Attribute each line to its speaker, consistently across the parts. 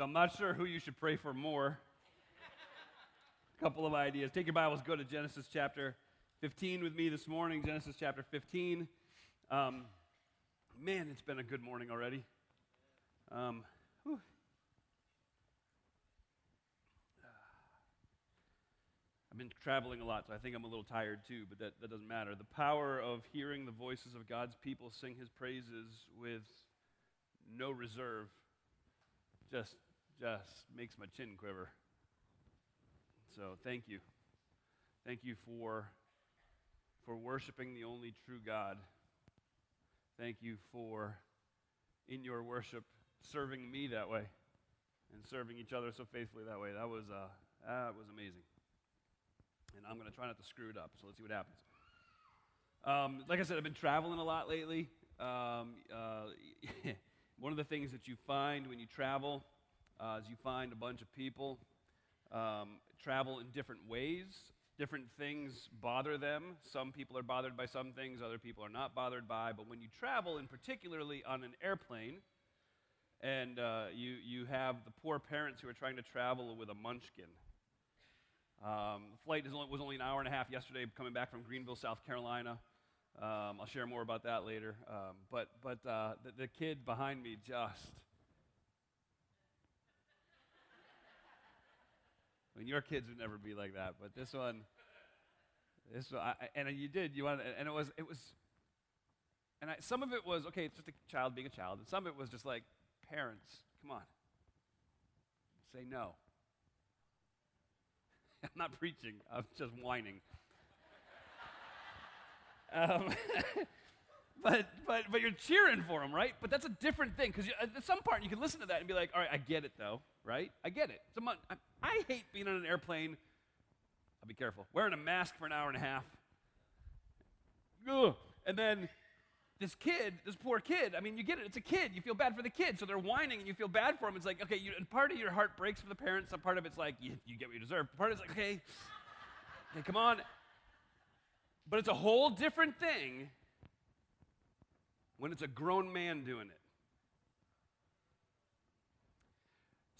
Speaker 1: So I'm not sure who you should pray for more. A couple of ideas. Take your Bibles, go to Genesis chapter 15 with me this morning. Genesis chapter 15. Um, man, it's been a good morning already. Um, I've been traveling a lot, so I think I'm a little tired too, but that, that doesn't matter. The power of hearing the voices of God's people sing his praises with no reserve just just makes my chin quiver. So thank you. Thank you for for worshiping the only true God. Thank you for in your worship serving me that way and serving each other so faithfully that way. That was uh, that was amazing. And I'm going to try not to screw it up. So let's see what happens. Um, like I said, I've been traveling a lot lately. Um, uh, one of the things that you find when you travel uh, you find a bunch of people um, travel in different ways. Different things bother them. Some people are bothered by some things, other people are not bothered by. But when you travel, and particularly on an airplane, and uh, you, you have the poor parents who are trying to travel with a munchkin. Um, the flight only, was only an hour and a half yesterday, coming back from Greenville, South Carolina. Um, I'll share more about that later. Um, but but uh, the, the kid behind me just. Mean, your kids would never be like that, but this one, this one, I, and you did. You wanted, and it was it was, and I, some of it was okay. It's just a child being a child, and some of it was just like parents. Come on, say no. I'm not preaching, I'm just whining. um, but, but, but you're cheering for them, right? But that's a different thing because at some part you can listen to that and be like, all right, I get it though, right? I get it. Some, I, I hate being on an airplane. I'll be careful. Wearing a mask for an hour and a half. Ugh. And then this kid, this poor kid, I mean, you get it, it's a kid. You feel bad for the kid. So they're whining and you feel bad for them. It's like, okay, you, and part of your heart breaks for the parents. Some part of it's like, you, you get what you deserve. Part of it's like, okay, okay, come on. But it's a whole different thing when it's a grown man doing it.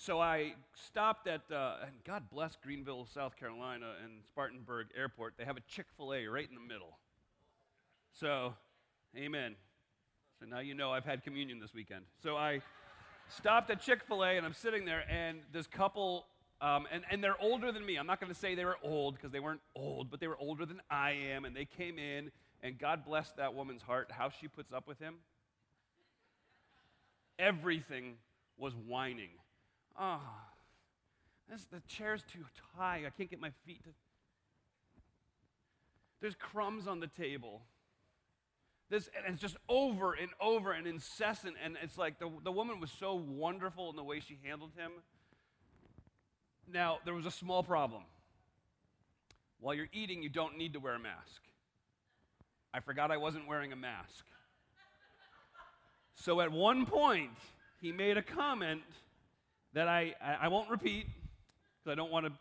Speaker 1: So I stopped at, uh, and God bless Greenville, South Carolina, and Spartanburg Airport. They have a Chick fil A right in the middle. So Amen. So now you know I've had communion this weekend. So I stopped at Chick fil A and I'm sitting there, and this couple, um, and, and they're older than me. I'm not going to say they were old because they weren't old, but they were older than I am. And they came in, and God bless that woman's heart, how she puts up with him. Everything was whining. Oh, this, the chair's too high. I can't get my feet to. There's crumbs on the table. This, and it's just over and over and incessant. And it's like the, the woman was so wonderful in the way she handled him. Now, there was a small problem. While you're eating, you don't need to wear a mask. I forgot I wasn't wearing a mask. So at one point, he made a comment that I, I, won't repeat because I don't want to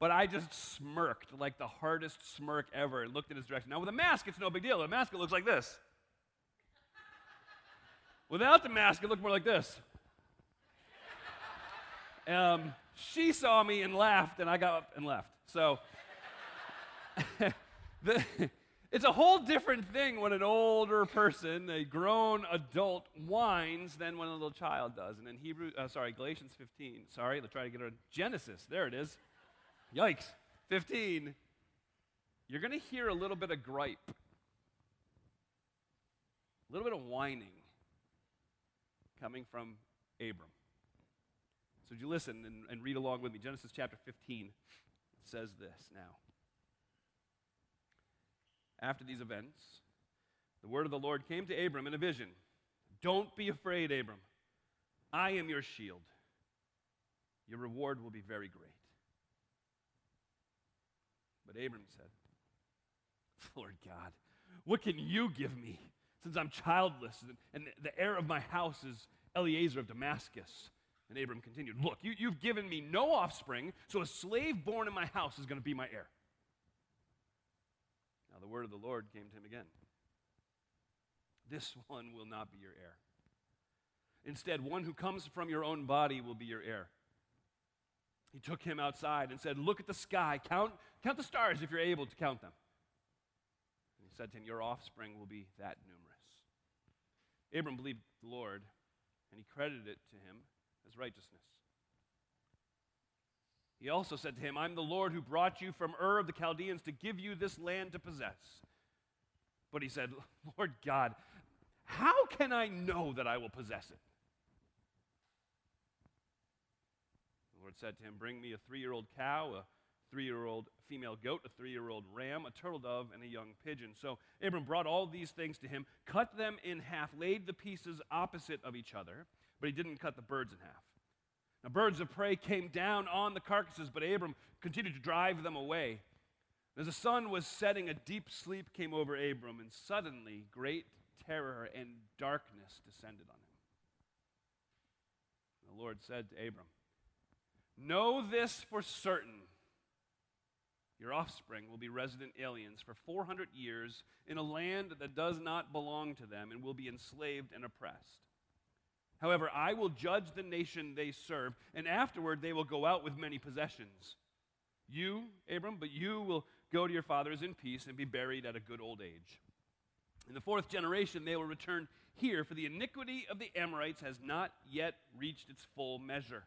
Speaker 1: but I just smirked like the hardest smirk ever and looked in his direction. Now, with a mask, it's no big deal. With a mask, it looks like this. Without the mask, it looked more like this. Um, she saw me and laughed, and I got up and left. So, the, it's a whole different thing when an older person, a grown adult, whines than when a little child does. And in Hebrew, uh, sorry, Galatians 15. Sorry, let's try to get a Genesis. There it is. Yikes. 15. You're going to hear a little bit of gripe, a little bit of whining coming from Abram. So, would you listen and, and read along with me? Genesis chapter 15 says this now. After these events, the word of the Lord came to Abram in a vision Don't be afraid, Abram. I am your shield. Your reward will be very great. But Abram said, Lord God, what can you give me since I'm childless and, the heir of my house is Eliezer of Damascus? And Abram continued, Look, you, you've given me no offspring, so a slave born in my house is going to be my heir. The word of the Lord came to him again. This one will not be your heir. Instead, one who comes from your own body will be your heir. He took him outside and said, Look at the sky, count, count the stars if you're able to count them. And he said to him, Your offspring will be that numerous. Abram believed the Lord, and he credited it to him as righteousness. He also said to him, I'm the Lord who brought you from Ur of the Chaldeans to give you this land to possess. But he said, Lord God, how can I know that I will possess it? The Lord said to him, Bring me a three year old cow, a three year old female goat, a three year old ram, a turtle dove, and a young pigeon. So Abram brought all these things to him, cut them in half, laid the pieces opposite of each other, but he didn't cut the birds in half. Now, birds of prey came down on the carcasses, but Abram continued to drive them away. As the sun was setting, a deep sleep came over Abram, and suddenly great terror and darkness descended on him. The Lord said to Abram, Know this for certain. Your offspring will be resident aliens for 400 years in a land that does not belong to them and will be enslaved and oppressed. However, I will judge the nation they serve, and afterward they will go out with many possessions. You, Abram, but you will go to your fathers in peace and be buried at a good old age. In the fourth generation, they will return here, for the iniquity of the Amorites has not yet reached its full measure.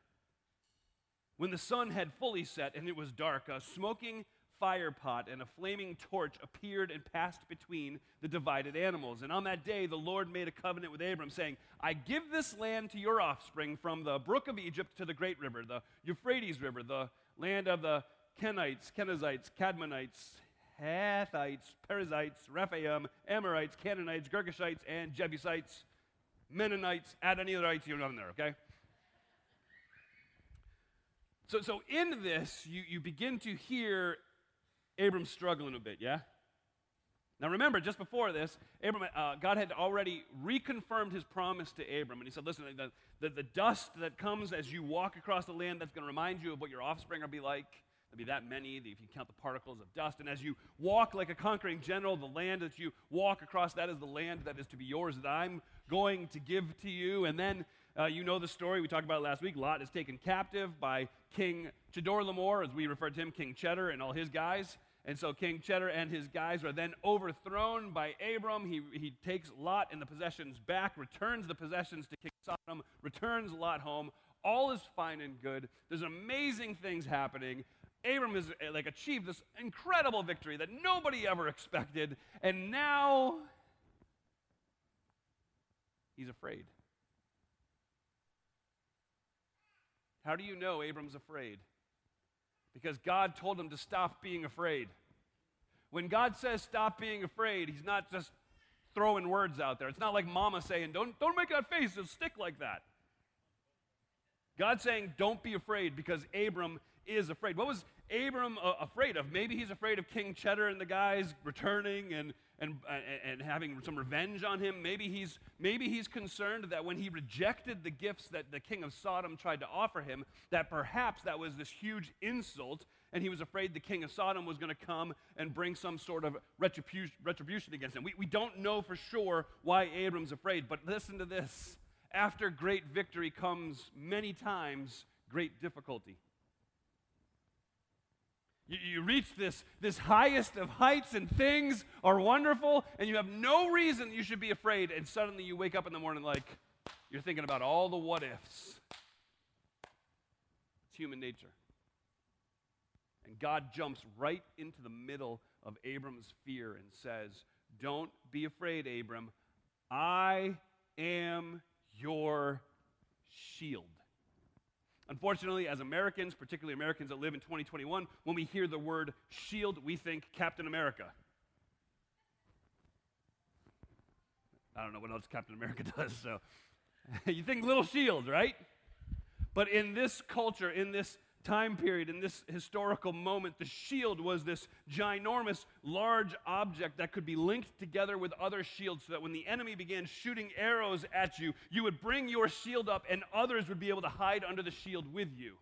Speaker 1: When the sun had fully set and it was dark, a smoking fire pot and a flaming torch appeared and passed between the divided animals. And on that day, the Lord made a covenant with Abram, saying, I give this land to your offspring from the brook of Egypt to the great river, the Euphrates River, the land of the Kenites, Kenizzites, Kadmonites, Hittites, Perizzites, Rephaim, Amorites, Canaanites, Girgashites, and Jebusites, Mennonites, add any other ites you're not in there, okay? So, so in this, you, you begin to hear Abram struggling a bit, yeah? Now remember, just before this, Abram, uh, God had already reconfirmed his promise to Abram. And he said, listen, the, the, the dust that comes as you walk across the land, that's going to remind you of what your offspring will be like. There'll be that many if you count the particles of dust. And as you walk like a conquering general, the land that you walk across, that is the land that is to be yours, that I'm going to give to you. And then uh, you know the story. We talked about last week. Lot is taken captive by King Chedorlaomer, as we referred to him, King Cheddar, and all his guys. And so King Cheddar and his guys are then overthrown by Abram. He, he takes Lot and the possessions back, returns the possessions to King Sodom, returns Lot home. All is fine and good. There's amazing things happening. Abram has uh, like achieved this incredible victory that nobody ever expected, and now he's afraid. How do you know Abram's afraid? Because God told him to stop being afraid. When God says stop being afraid, he's not just throwing words out there. It's not like mama saying, don't, don't make that face, it'll stick like that. God's saying, don't be afraid because Abram is afraid. What was Abram uh, afraid of? Maybe he's afraid of King Cheddar and the guys returning and, and, and having some revenge on him. Maybe he's, maybe he's concerned that when he rejected the gifts that the king of Sodom tried to offer him, that perhaps that was this huge insult, and he was afraid the king of Sodom was going to come and bring some sort of retribution, retribution against him. We, we don't know for sure why Abram's afraid, but listen to this. After great victory comes many times great difficulty. You, you reach this, this highest of heights, and things are wonderful, and you have no reason you should be afraid. And suddenly you wake up in the morning like you're thinking about all the what ifs. It's human nature. And God jumps right into the middle of Abram's fear and says, Don't be afraid, Abram. I am your shield. Unfortunately, as Americans, particularly Americans that live in 2021, when we hear the word shield, we think Captain America. I don't know what else Captain America does, so you think little shield, right? But in this culture, in this time period, in this historical moment, the shield was this ginormous, large object that could be linked together with other shields so that when the enemy began shooting arrows at you, you would bring your shield up and others would be able to hide under the shield with you.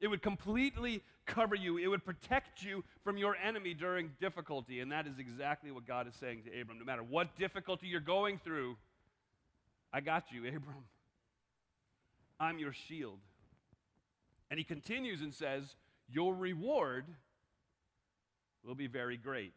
Speaker 1: It would completely cover you, it would protect you from your enemy during difficulty. And that is exactly what God is saying to Abram. No matter what difficulty you're going through, I got you, Abram. I'm your shield. And he continues and says, Your reward will be very great.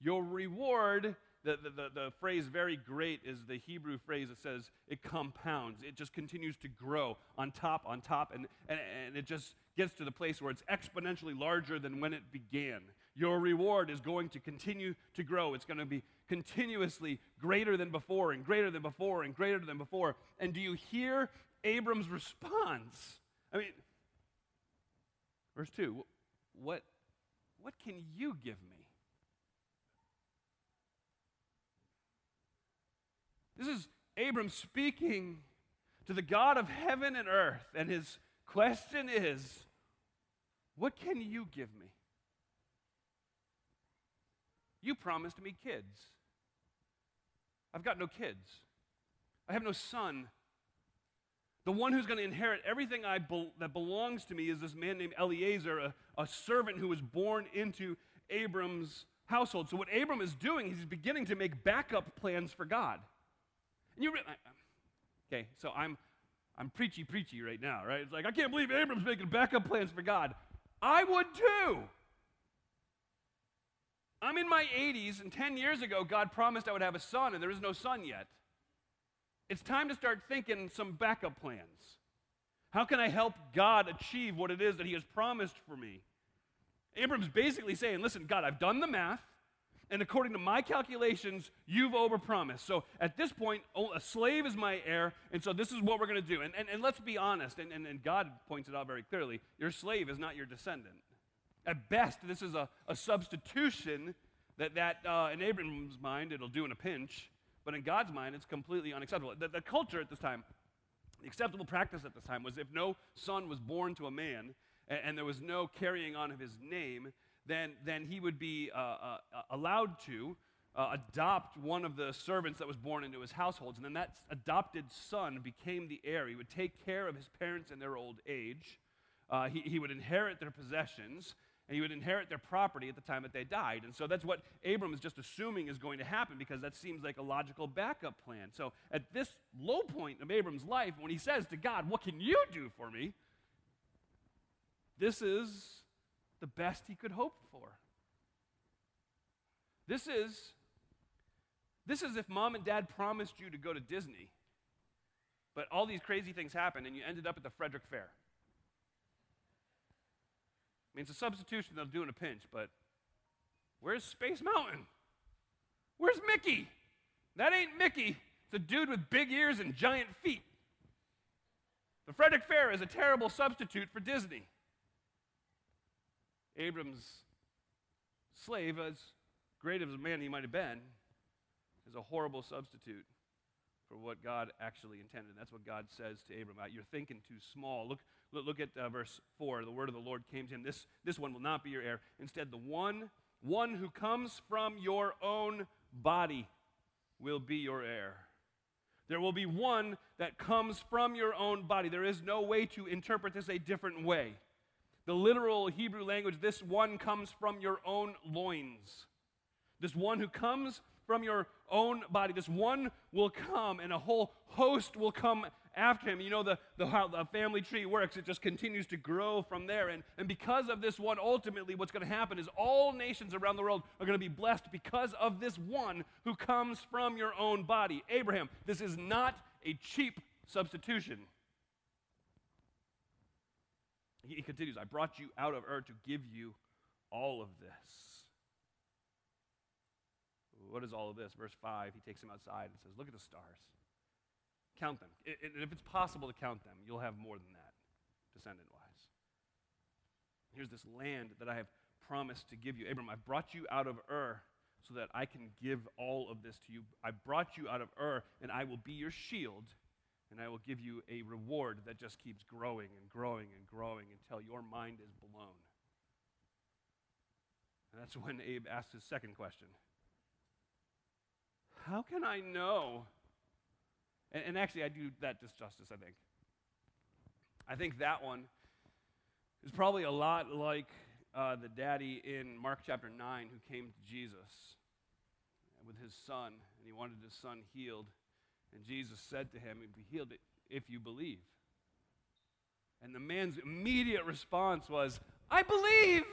Speaker 1: Your reward, the, the, the, the, phrase very great is the Hebrew phrase that says it compounds. It just continues to grow on top, on top, and, and, and it just gets to the place where it's exponentially larger than when it began. Your reward is going to continue to grow. It's going to be continuously greater than before, and greater than before, and greater than before. And do you hear Abram's response? I mean, verse 2 what, what can you give me? This is Abram speaking to the God of heaven and earth, and his question is, What can you give me? You promised me kids. I've got no kids. I have no son. The one who's going to inherit everything be- that belongs to me is this man named Eliezer, a, a servant who was born into Abram's household. So, what Abram is doing, is he's beginning to make backup plans for God. And you, re- okay, so I'm, I'm preachy, preachy right now, right? It's like, I can't believe Abram's making backup plans for God. I would too. I'm in my 80s, and 10 years ago, God promised I would have a son, and there is no son yet. It's time to start thinking some backup plans. How can I help God achieve what it is that He has promised for me? Abram's basically saying, Listen, God, I've done the math, and according to my calculations, you've overpromised. So at this point, a slave is my heir, and so this is what we're going to do. And, and, and let's be honest, and, and, and God points it out very clearly your slave is not your descendant. At best, this is a, a substitution that, that uh, in Abram's mind, it'll do in a pinch, but in God's mind, it's completely unacceptable. The, the culture at this time, the acceptable practice at this time was if no son was born to a man and, and there was no carrying on of his name, then, then he would be uh, uh, allowed to uh, adopt one of the servants that was born into his households. And then that adopted son became the heir. He would take care of his parents in their old age. Uh, he, he would inherit their possessions and he would inherit their property at the time that they died. And so that's what Abram is just assuming is going to happen because that seems like a logical backup plan. So at this low point of Abram's life, when he says to God, What can you do for me? This is the best he could hope for. This is this is if mom and dad promised you to go to Disney, but all these crazy things happened and you ended up at the Frederick Fair. I mean, it's a substitution they'll do in a pinch, but where's Space Mountain? Where's Mickey? That ain't Mickey. It's a dude with big ears and giant feet. The Frederick Fair is a terrible substitute for Disney. Abram's slave, as great as a man he might have been, is a horrible substitute for what God actually intended. That's what God says to Abram. Ah, you're thinking too small. Look, look, at uh, verse 4. The word of the Lord came to him. This, this one will not be your heir. Instead, the one, one who comes from your own body will be your heir. There will be one that comes from your own body. There is no way to interpret this a different way. The literal Hebrew language, this one comes from your own loins. This one who comes from your own body. This one will come, and a whole host will come after him. You know the, the, how the family tree works, it just continues to grow from there. And, and because of this one, ultimately, what's going to happen is all nations around the world are going to be blessed because of this one who comes from your own body. Abraham, this is not a cheap substitution. He continues, I brought you out of Ur to give you all of this. What is all of this? Verse 5, he takes him outside and says, Look at the stars. Count them. And if it's possible to count them, you'll have more than that, descendant wise. Here's this land that I have promised to give you. Abram, I brought you out of Ur so that I can give all of this to you. I brought you out of Ur, and I will be your shield, and I will give you a reward that just keeps growing and growing and growing until your mind is blown. And that's when Abe asked his second question how can I know? And, and actually, I do that disjustice, I think. I think that one is probably a lot like uh, the daddy in Mark chapter 9 who came to Jesus with his son, and he wanted his son healed. And Jesus said to him, Be healed. if you believe. And the man's immediate response was, I believe.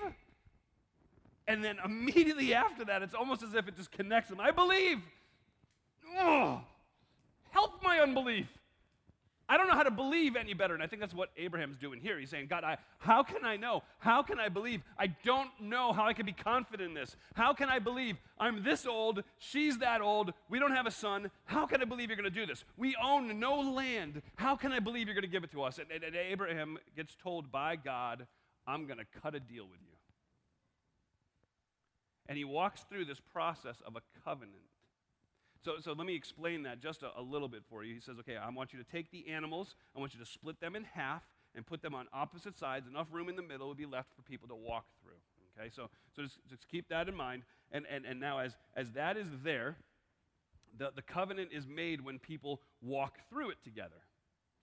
Speaker 1: And then immediately after that, it's almost as if it just connects him. I believe. Oh, help my unbelief. I don't know how to believe any better. And I think that's what Abraham's doing here. He's saying, God, I, how can I know? How can I believe? I don't know how I can be confident in this. How can I believe? I'm this old. She's that old. We don't have a son. How can I believe you're going to do this? We own no land. How can I believe you're going to give it to us? And, and, and Abraham gets told by God, I'm going to cut a deal with you. And he walks through this process of a covenant. So, so let me explain that just a, a, little bit for you. He says, okay, I want you to take the animals, I want you to split them in half and put them on opposite sides. Enough room in the middle would be left for people to walk through. Okay, so, so just, just keep that in mind. And, and, and now, as, as that is there, the, the covenant is made when people walk through it together.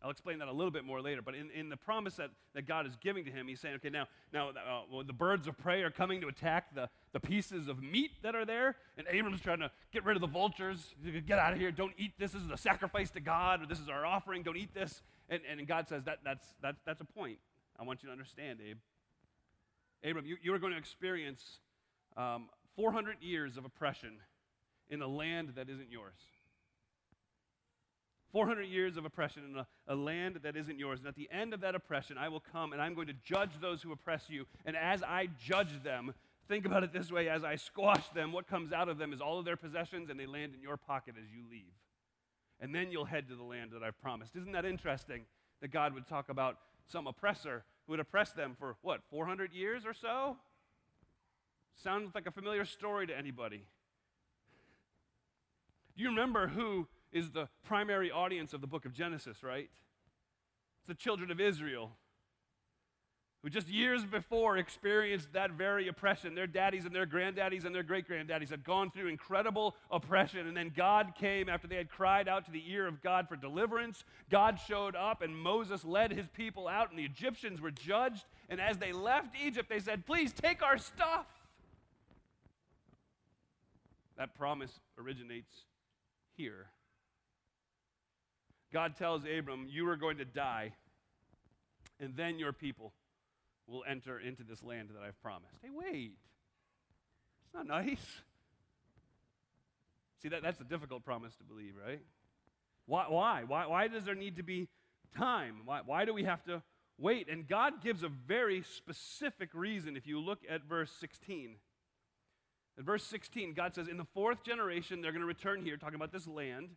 Speaker 1: I'll explain that a little bit more later. But in, in the promise that, that God is giving to him, he's saying, okay, now, now uh, well, the birds of prey are coming to attack the, the pieces of meat that are there. And Abram's trying to get rid of the vultures. Get out of here. Don't eat this. This is a sacrifice to God, or this is our offering. Don't eat this. And, and God says, that, that's, that, that's a point. I want you to understand, Abe. Abram, you, you are going to experience um, 400 years of oppression in a land that isn't yours. 400 years of oppression in a, a, land that isn't yours. And at the end of that oppression, I will come and I'm going to judge those who oppress you. And as I judge them, think about it this way as I squash them, what comes out of them is all of their possessions and they land in your pocket as you leave. And then you'll head to the land that I've promised. Isn't that interesting that God would talk about some oppressor who would oppress them for what, 400 years or so? Sounds like a familiar story to anybody. Do you remember who is the primary audience of the book of Genesis, right? It's the children of Israel who just years before experienced that very oppression. Their daddies and their granddaddies and their great granddaddies had gone through incredible oppression. And then God came after they had cried out to the ear of God for deliverance. God showed up and Moses led his people out, and the Egyptians were judged. And as they left Egypt, they said, Please take our stuff. That promise originates here God tells Abram, You are going to die, and then your people will enter into this land that I've promised. Hey, wait. It's not nice. See, that, that's a difficult promise to believe, right? Why? Why? Why, why does there need to be time? Why, why do we have to wait? And God gives a very specific reason if you look at verse 16. At verse 16, God says, In the fourth generation, they're going to return here, talking about this land.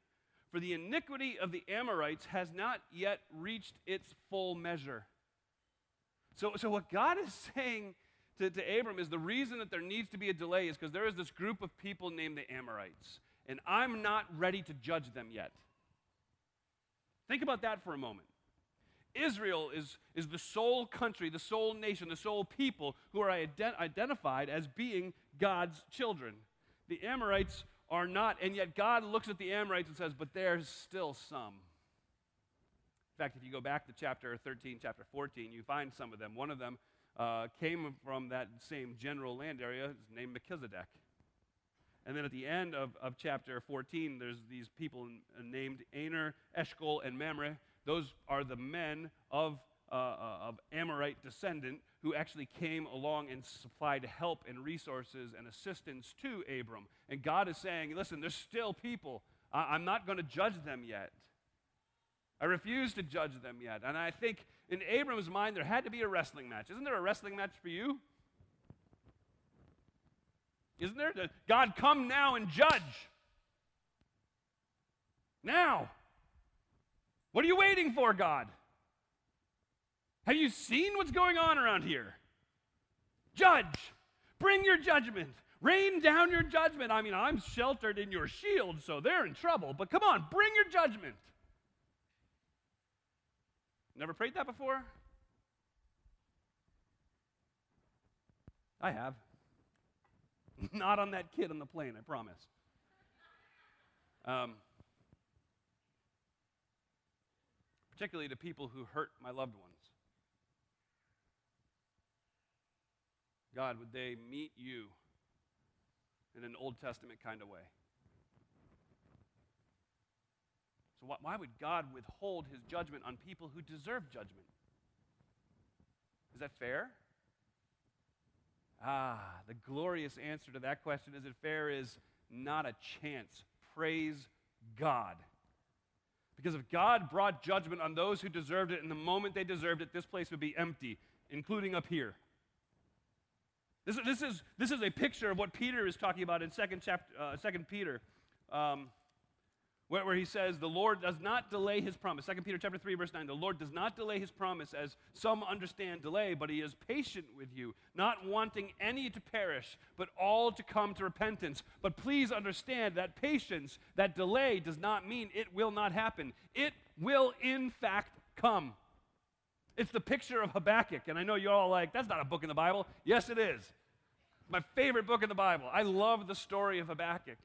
Speaker 1: For the iniquity of the Amorites has not yet reached its full measure. So, so what God is saying to, to Abram is the reason that there needs to be a delay is because there is this group of people named the Amorites, and I'm not ready to judge them yet. Think about that for a moment. Israel is, is the sole country, the sole nation, the sole people who are ident- identified as being God's children. The Amorites are not. And yet God looks at the Amorites and says, but there's still some. In fact, if you go back to chapter 13, chapter 14, you find some of them. One of them uh, came from that same general land area, named Melchizedek. And then at the end of, of chapter 14, there's these people named Aner, Eshcol, and Mamre. Those are the men of, uh, uh, of Amorite descendant who actually came along and supplied help and resources and assistance to Abram. And God is saying, listen, there's still people. I- I'm not going to judge them yet. I refuse to judge them yet. And I think in Abram's mind, there had to be a wrestling match. Isn't there a wrestling match for you? Isn't there? God, come now and judge. Now. What are you waiting for, God? Have you seen what's going on around here? Judge, bring your judgment. Rain down your judgment. I mean, I'm sheltered in your shield, so they're in trouble, but come on, bring your judgment. Never prayed that before? I have. Not on that kid on the plane, I promise. Um, particularly to people who hurt my loved ones. God, would they meet you in an Old Testament kind of way? So, why, would God withhold his judgment on people who deserve judgment? Is that fair? Ah, the glorious answer to that question is it fair is not a chance. Praise God. Because if God brought judgment on those who deserved it in the moment they deserved it, this place would be empty, including up here. This, this, is, this is a picture of what Peter is talking about in 2nd, chapter, uh, 2nd Peter. Um, where, where he says, The Lord does not delay his promise. 2 Peter chapter 3, verse 9. The Lord does not delay his promise, as some understand delay, but he is patient with you, not wanting any to perish, but all to come to repentance. But please understand that patience, that delay, does not mean it will not happen. It will, in fact, come. It's the picture of Habakkuk, and I know you're all like, that's not a book in the Bible. Yes, it is. My favorite book in the Bible. I love the story of Habakkuk.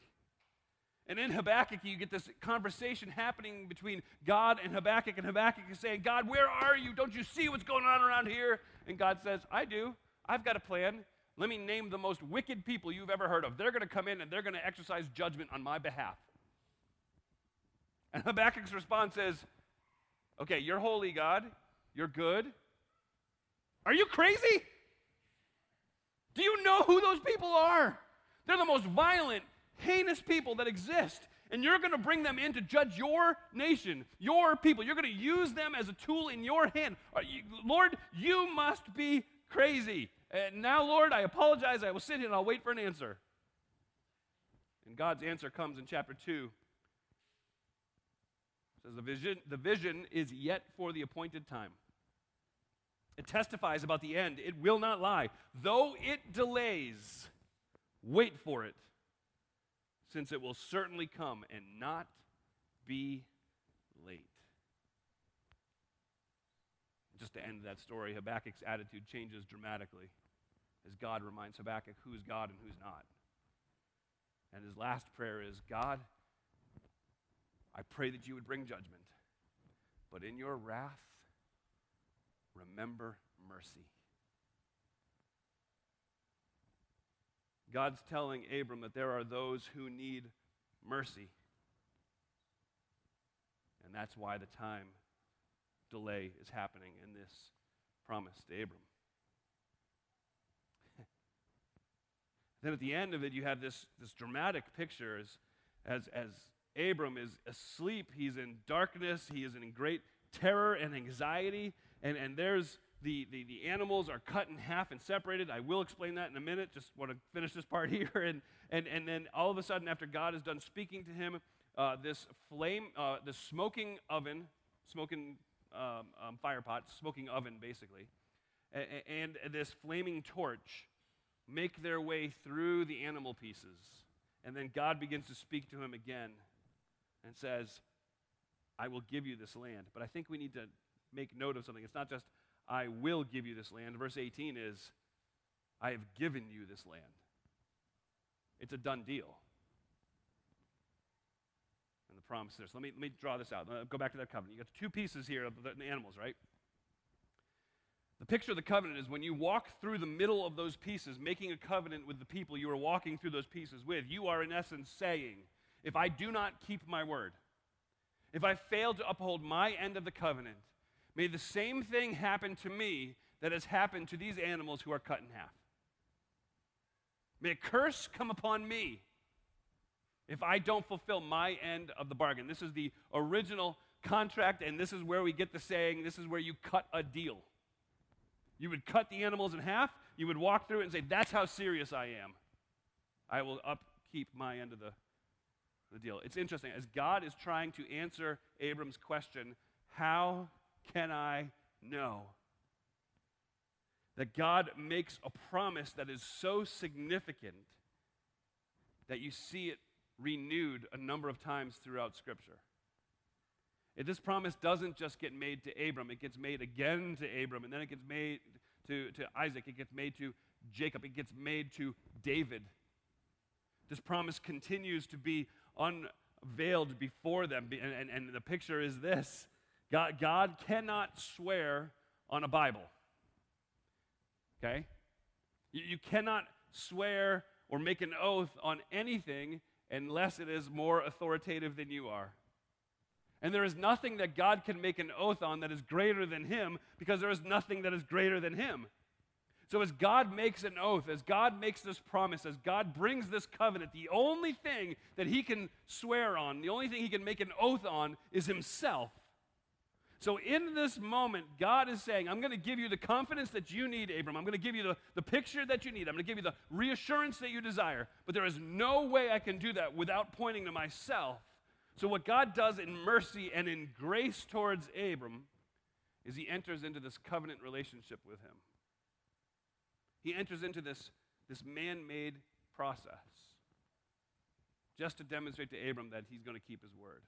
Speaker 1: And in Habakkuk, you get this conversation happening between God and Habakkuk, and Habakkuk is saying, God, where are you? Don't you see what's going on around here? And God says, I do. I've got a plan. Let me name the most wicked people you've ever heard of. They're going to come in and they're going to exercise judgment on my behalf. And Habakkuk's response is, Okay, you're holy, God. You're good. Are you crazy? Do you know who those people are? They're the most violent, heinous people that exist. And you're going to bring them in to judge your nation, your people. You're going to use them as a tool in your hand. You, Lord, you must be crazy. And now, Lord, I apologize. I will sit here and I'll wait for an answer. And God's answer comes in chapter 2. It says the vision, the vision is yet for the appointed time. It testifies about the end. It will not lie. Though it delays, wait for it since it will certainly come and not be late. Just to end that story, Habakkuk's attitude changes dramatically as God reminds Habakkuk who's God and who's not. And his last prayer is God, I pray that you would bring judgment, but in your wrath, remember mercy. God's telling Abram that there are those who need mercy. And that's why the time delay is happening in this promise to Abram. then at the end of it, you have this, this dramatic picture as, as, as Abram is asleep. He's in darkness, he is in great terror and anxiety. And, and there's the, the, the animals are cut in half and separated. I will explain that in a minute. Just want to finish this part here. And, and, and then all of a sudden, after God is done speaking to him, uh, this flame, uh, the smoking oven, smoking um, um, fire pot, smoking oven basically, and, and this flaming torch make their way through the animal pieces. And then God begins to speak to him again and says, I will give you this land. But I think we need to make note of something. It's not just, I will give you this land. Verse 18 is, I have given you this land. It's a done deal. And the promise there. So let me, let me draw this out. Go back to that covenant. You got two pieces here of the animals, right? The picture of the covenant is when you walk through the middle of those pieces, making a covenant with the people you are walking through those pieces with, you are in essence saying, if I do not keep my word, if I fail to uphold my end of the covenant, May the same thing happen to me that has happened to these animals who are cut in half. May a curse come upon me if I don't fulfill my end of the bargain. This is the original contract, and this is where we get the saying this is where you cut a deal. You would cut the animals in half, you would walk through it and say, That's how serious I am. I will upkeep my end of the, the deal. It's interesting. As God is trying to answer Abram's question, How can I know? That God makes a promise that is so significant that you see it renewed a number of times throughout Scripture. If this promise doesn't just get made to Abram, it gets made again to Abram, and then it gets made to, to Isaac, it gets made to Jacob, it gets made to David. This promise continues to be unveiled before them, and, and, and the picture is this God, God cannot swear on a Bible. Okay? You, you cannot swear or make an oath on anything unless it is more authoritative than you are. And there is nothing that God can make an oath on that is greater than him because there is nothing that is greater than him. So, as God makes an oath, as God makes this promise, as God brings this covenant, the only thing that he can swear on, the only thing he can make an oath on is himself. So, in this moment, God is saying, I'm going to give you the confidence that you need, Abram. I'm going to give you the, the picture that you need. I'm going to give you the reassurance that you desire. But there is no way I can do that without pointing to myself. So, what God does in mercy and in grace towards Abram is he enters into this covenant relationship with him. He enters into this, this man made process just to demonstrate to Abram that he's going to keep his word.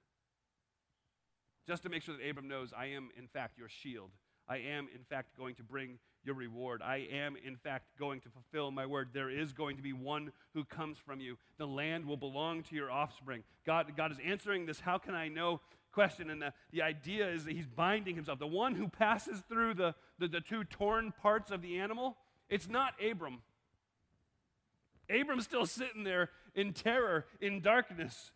Speaker 1: Just to make sure that Abram knows, I am, in fact, your shield. I am, in fact, going to bring your reward. I am, in fact, going to fulfill my word. There is going to be one who comes from you. The land will belong to your offspring. God, God is answering this, how can I know question. And the, the idea is that he's binding himself. The one who passes through the, the, the two torn parts of the animal it's not Abram. Abram's still sitting there in terror, in darkness.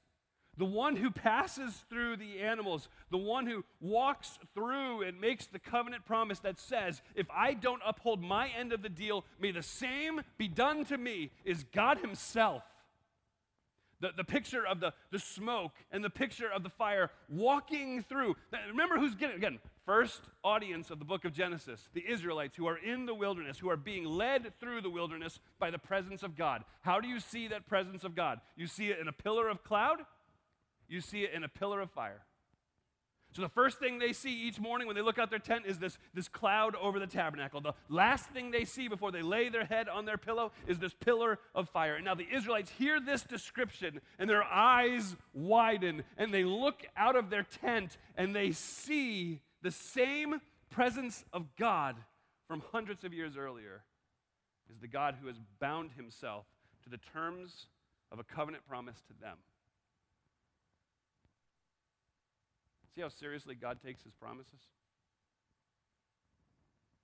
Speaker 1: The one who passes through the animals, the one who walks through and makes the covenant promise that says, If I don't uphold my end of the deal, may the same be done to me, is God Himself the, the picture of the, the smoke and the picture of the fire walking through. Remember who's getting, again, first audience of the book of Genesis, the Israelites who are in the wilderness, who are being led through the wilderness by the presence of God. How do you see that presence of God? You see it in a pillar of cloud, you see it in a pillar of fire. So the first thing they see each morning when they look out their tent is this, this cloud over the tabernacle. The last thing they see before they lay their head on their pillow is this pillar of fire. And now the Israelites hear this description and their eyes widen and they look out of their tent and they see the same presence of God from hundreds of years earlier is the God who has bound himself to the terms of a covenant promise to them. See how seriously God takes his promises?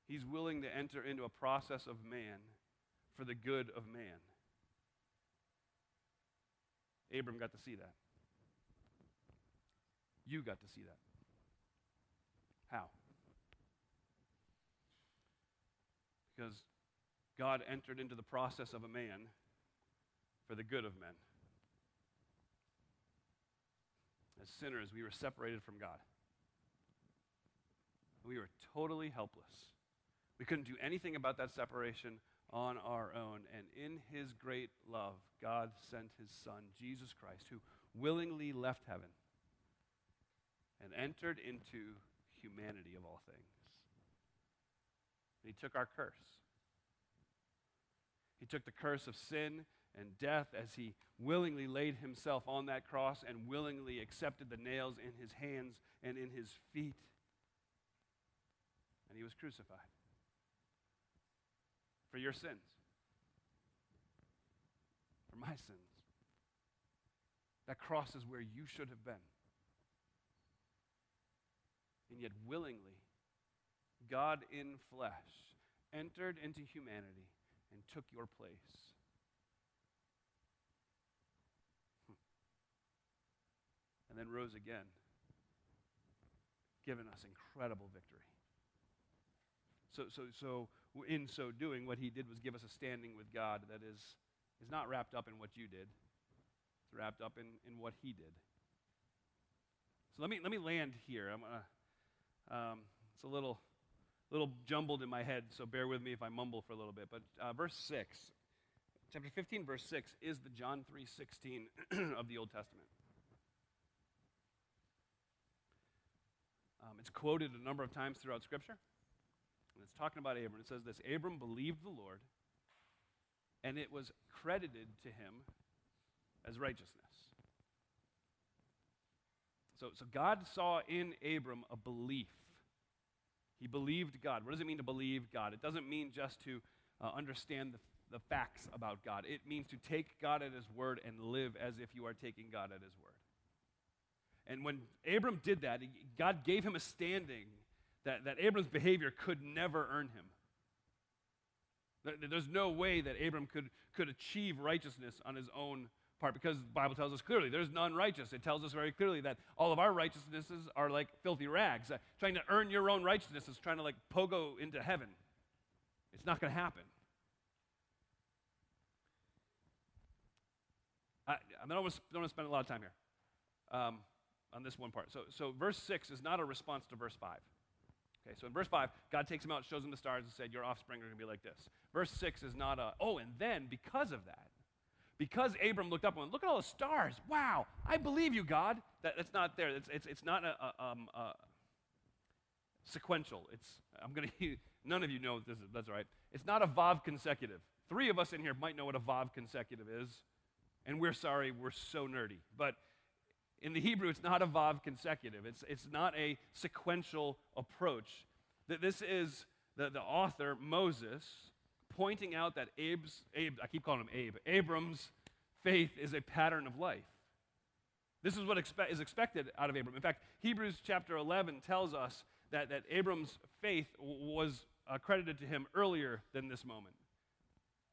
Speaker 1: He's willing to enter into a process of man for the good of man. Abram got to see that. You got to see that. How? Because God entered into the process of a man for the good of men. As sinners, we were separated from God. We were totally helpless. We couldn't do anything about that separation on our own. And in his great love, God sent his Son, Jesus Christ, who willingly left heaven and entered into humanity of all things. And he took our curse. He took the curse of sin and death as he willingly laid himself on that cross and willingly accepted the nails in his hands and in his feet. And he was crucified for your sins, for my sins. That cross is where you should have been. And yet, willingly, God in flesh entered into humanity and took your place. And then rose again, giving us incredible victory. So, so, so in so doing, what he did was give us a standing with God that is, is not wrapped up in what you did. It's wrapped up in, in what he did. So let me, let me land here. I'm gonna, um, it's a little, little jumbled in my head, so bear with me if I mumble for a little bit. But uh, verse 6, chapter 15, verse 6, is the John 3.16 of the Old Testament. Um, it's quoted a number of times throughout Scripture. And it's talking about Abram. It says this Abram believed the Lord, and it was credited to him as righteousness. So, so God saw in Abram a belief. He believed God. What does it mean to believe God? It doesn't mean just to uh, understand the, the facts about God, it means to take God at His word and live as if you are taking God at His word. And when Abram did that, God gave him a standing that, that Abram's behavior could never earn him. There's no way that Abram could, could achieve righteousness on his own part because the Bible tells us clearly there's none righteous. It tells us very clearly that all of our righteousnesses are like filthy rags. Uh, trying to earn your own righteousness is trying to like pogo into heaven. It's not going to happen. I, I don't, want to, spend a lot of time here um, on this one part. So, so verse 6 is not a response to verse 5. Okay, so in verse 5, God takes him out, shows him the stars, and said, Your offspring are going to be like this. Verse 6 is not a, oh, and then because of that, because Abram looked up and went, Look at all the stars. Wow, I believe you, God. That, that's not there. It's, it's, it's not a, a, um, a sequential. It's, I'm going to, none of you know this, is, that's all right. It's not a Vav consecutive. Three of us in here might know what a Vav consecutive is, and we're sorry, we're so nerdy. But in the Hebrew, it's not a Vav consecutive, it's, it's not a sequential approach. That This is the, the author, Moses, pointing out that Abe's, Abe, I keep calling him Abe, Abram's faith is a pattern of life. This is what expe- is expected out of Abram. In fact, Hebrews chapter 11 tells us that, that Abram's faith was accredited to him earlier than this moment.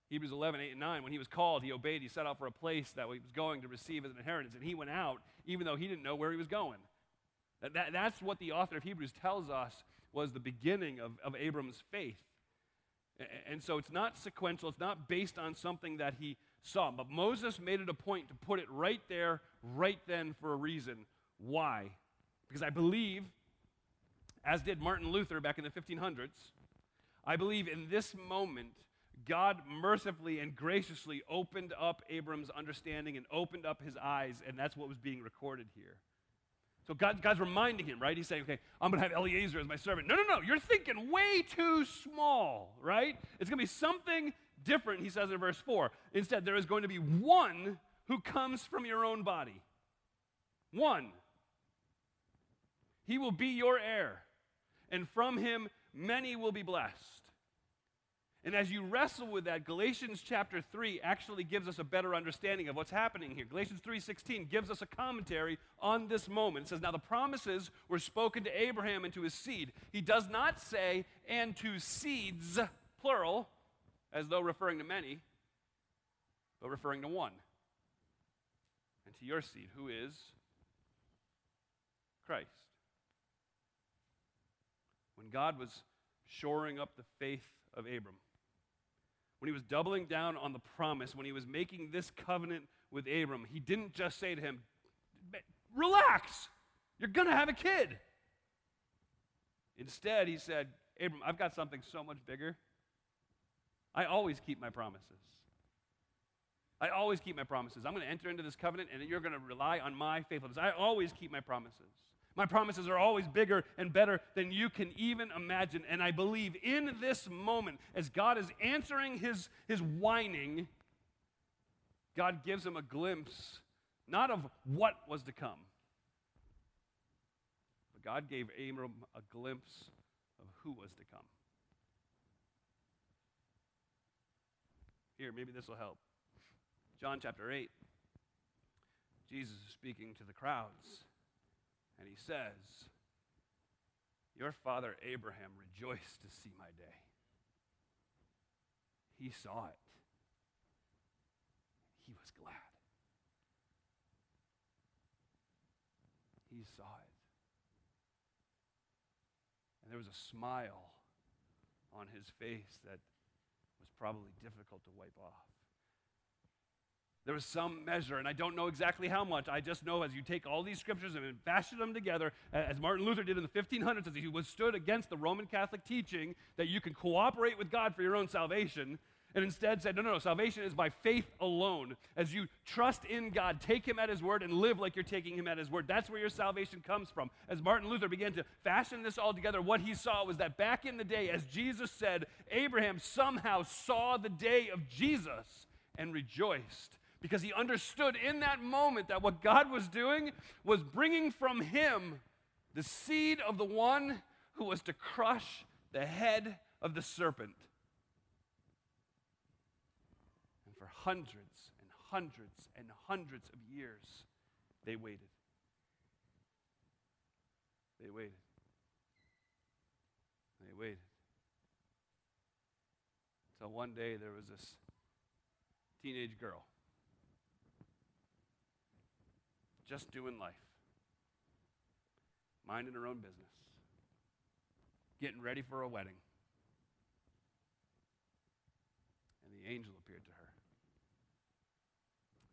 Speaker 1: Hebrews 11, 8, and 9, when he was called, he obeyed. He set out for a place that he was going to receive as an inheritance, and he went out even though he didn't know where he was going. That, that, that's what the author of Hebrews tells us was the beginning of, of Abram's faith. And so it's not sequential, it's not based on something that he saw. But Moses made it a point to put it right there, right then, for a reason. Why? Because I believe, as did Martin Luther back in the 1500s, I believe in this moment, God mercifully and graciously opened up Abram's understanding and opened up his eyes, and that's what was being recorded here. So God, God's reminding him, right? He's saying, okay, I'm going to have Eliezer as my servant. No, no, no. You're thinking way too small, right? It's going to be something different, he says in verse 4. Instead, there is going to be one who comes from your own body. One. He will be your heir, and from him many will be blessed. And as you wrestle with that, Galatians chapter 3 actually gives us a better understanding of what's happening here. Galatians 3:16 gives us a commentary on this moment. It says, "Now the promises were spoken to Abraham and to his seed." He does not say and to seeds plural as though referring to many, but referring to one. And to your seed, who is Christ. When God was shoring up the faith of Abram, when he was doubling down on the promise, when he was making this covenant with Abram, he didn't just say to him, Relax, you're going to have a kid. Instead, he said, Abram, I've got something so much bigger. I always keep my promises. I always keep my promises. I'm going to enter into this covenant and you're going to rely on my faithfulness. I always keep my promises. My promises are always bigger and better than you can even imagine. And I believe in this moment, as God is answering his, his whining, God gives him a glimpse, not of what was to come, but God gave Abram a glimpse of who was to come. Here, maybe this will help. John chapter 8. Jesus is speaking to the crowds. And he says, Your father Abraham rejoiced to see my day. He saw it. He was glad. He saw it. And there was a smile on his face that was probably difficult to wipe off. There was some measure, and I don't know exactly how much. I just know as you take all these scriptures and fashion them together, as Martin Luther did in the 1500s, as he withstood against the Roman Catholic teaching that you can cooperate with God for your own salvation, and instead said, no, no, no, salvation is by faith alone. As you trust in God, take Him at His word, and live like you're taking Him at His word. That's where your salvation comes from. As Martin Luther began to fashion this all together, what he saw was that back in the day, as Jesus said, Abraham somehow saw the day of Jesus and rejoiced because he understood in that moment that what God was doing was bringing from him the seed of the one who was to crush the head of the serpent. And for hundreds and hundreds and hundreds of years, they waited. They waited. They waited. Until one day there was this teenage girl just doing life, minding her own business, getting ready for a wedding. And the angel appeared to her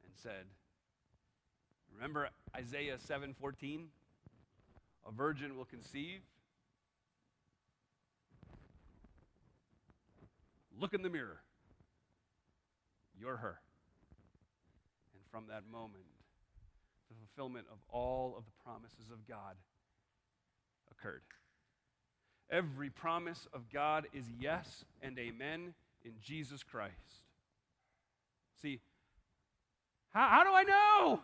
Speaker 1: and said, Remember Isaiah 7:14? A virgin will conceive. Look in the mirror. You're her. And from that moment, the fulfillment of all of the promises of God occurred. Every promise of God is yes and amen in Jesus Christ. See, how, how do I know?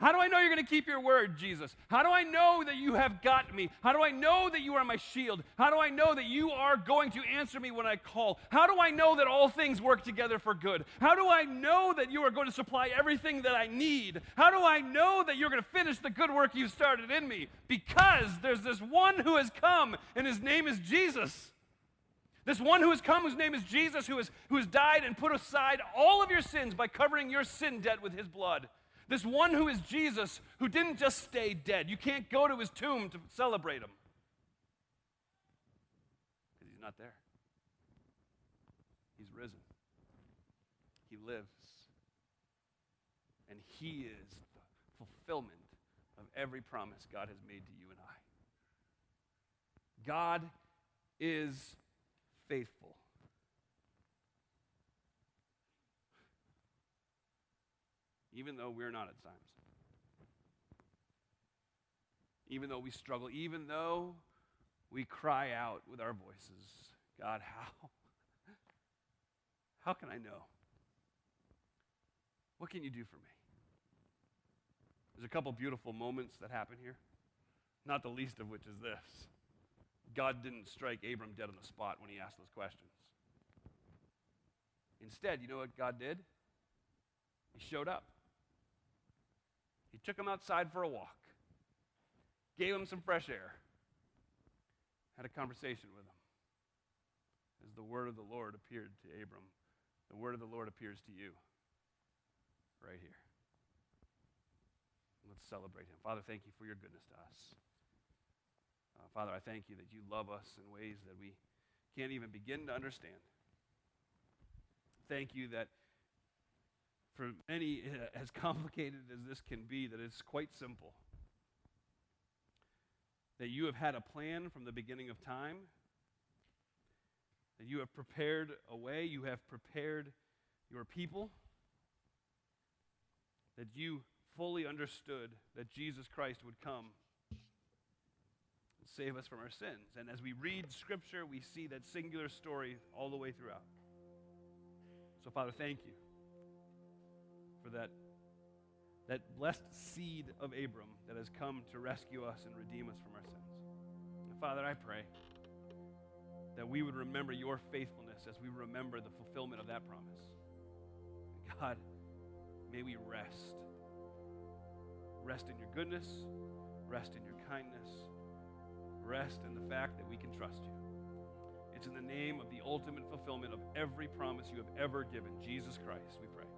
Speaker 1: How do I know you're going to keep your word, Jesus? How do I know that you have got me? How do I know that you are my shield? How do I know that you are going to answer me when I call? How do I know that all things work together for good? How do I know that you are going to supply everything that I need? How do I know that you're going to finish the good work you've started in me? Because there's this one who has come, and his name is Jesus. This one who has come, whose name is Jesus, who has, who has died and put aside all of your sins by covering your sin debt with his blood. This one who is Jesus, who didn't just stay dead. You can't go to his tomb to celebrate him because he's not there. He's risen, he lives, and he is the fulfillment of every promise God has made to you and I. God is faithful. Even though we're not at times. Even though we struggle, even though we cry out with our voices, God, how? How can I know? What can you do for me? There's a couple beautiful moments that happen here, not the least of which is this God didn't strike Abram dead on the spot when he asked those questions. Instead, you know what God did? He showed up. He took him outside for a walk, gave him some fresh air, had a conversation with him. As the word of the Lord appeared to Abram, the word of the Lord appears to you right here. Let's celebrate him. Father, thank you for your goodness to us. Uh, Father, I thank you that you love us in ways that we can't even begin to understand. Thank you that for many, uh, as complicated as this can be, that it's quite simple. That you have had a plan from the beginning of time, that you have prepared a way, you have prepared your people, that you fully understood that Jesus Christ would come and save us from our sins. And as we read Scripture, we see that singular story all the way throughout. So, Father, thank you for that, that blessed seed of Abram that has come to rescue us and redeem us from our sins. And Father, I pray that we would remember your faithfulness as we remember the fulfillment of that promise. God, may we rest. Rest in your goodness, rest in your kindness, rest in the fact that we can trust you. It's in the name of the ultimate fulfillment of every promise you have ever given, Jesus Christ, we pray.